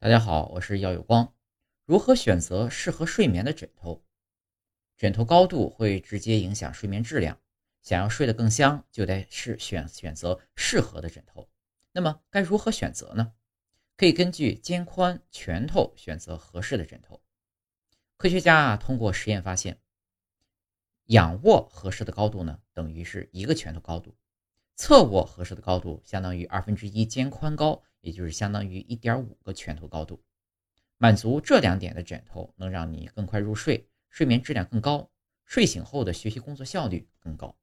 大家好，我是耀有光。如何选择适合睡眠的枕头？枕头高度会直接影响睡眠质量。想要睡得更香，就得是选选择适合的枕头。那么该如何选择呢？可以根据肩宽、拳头选择合适的枕头。科学家啊通过实验发现，仰卧合适的高度呢，等于是一个拳头高度；侧卧合适的高度相当于二分之一肩宽高。也就是相当于一点五个拳头高度，满足这两点的枕头能让你更快入睡，睡眠质量更高，睡醒后的学习工作效率更高。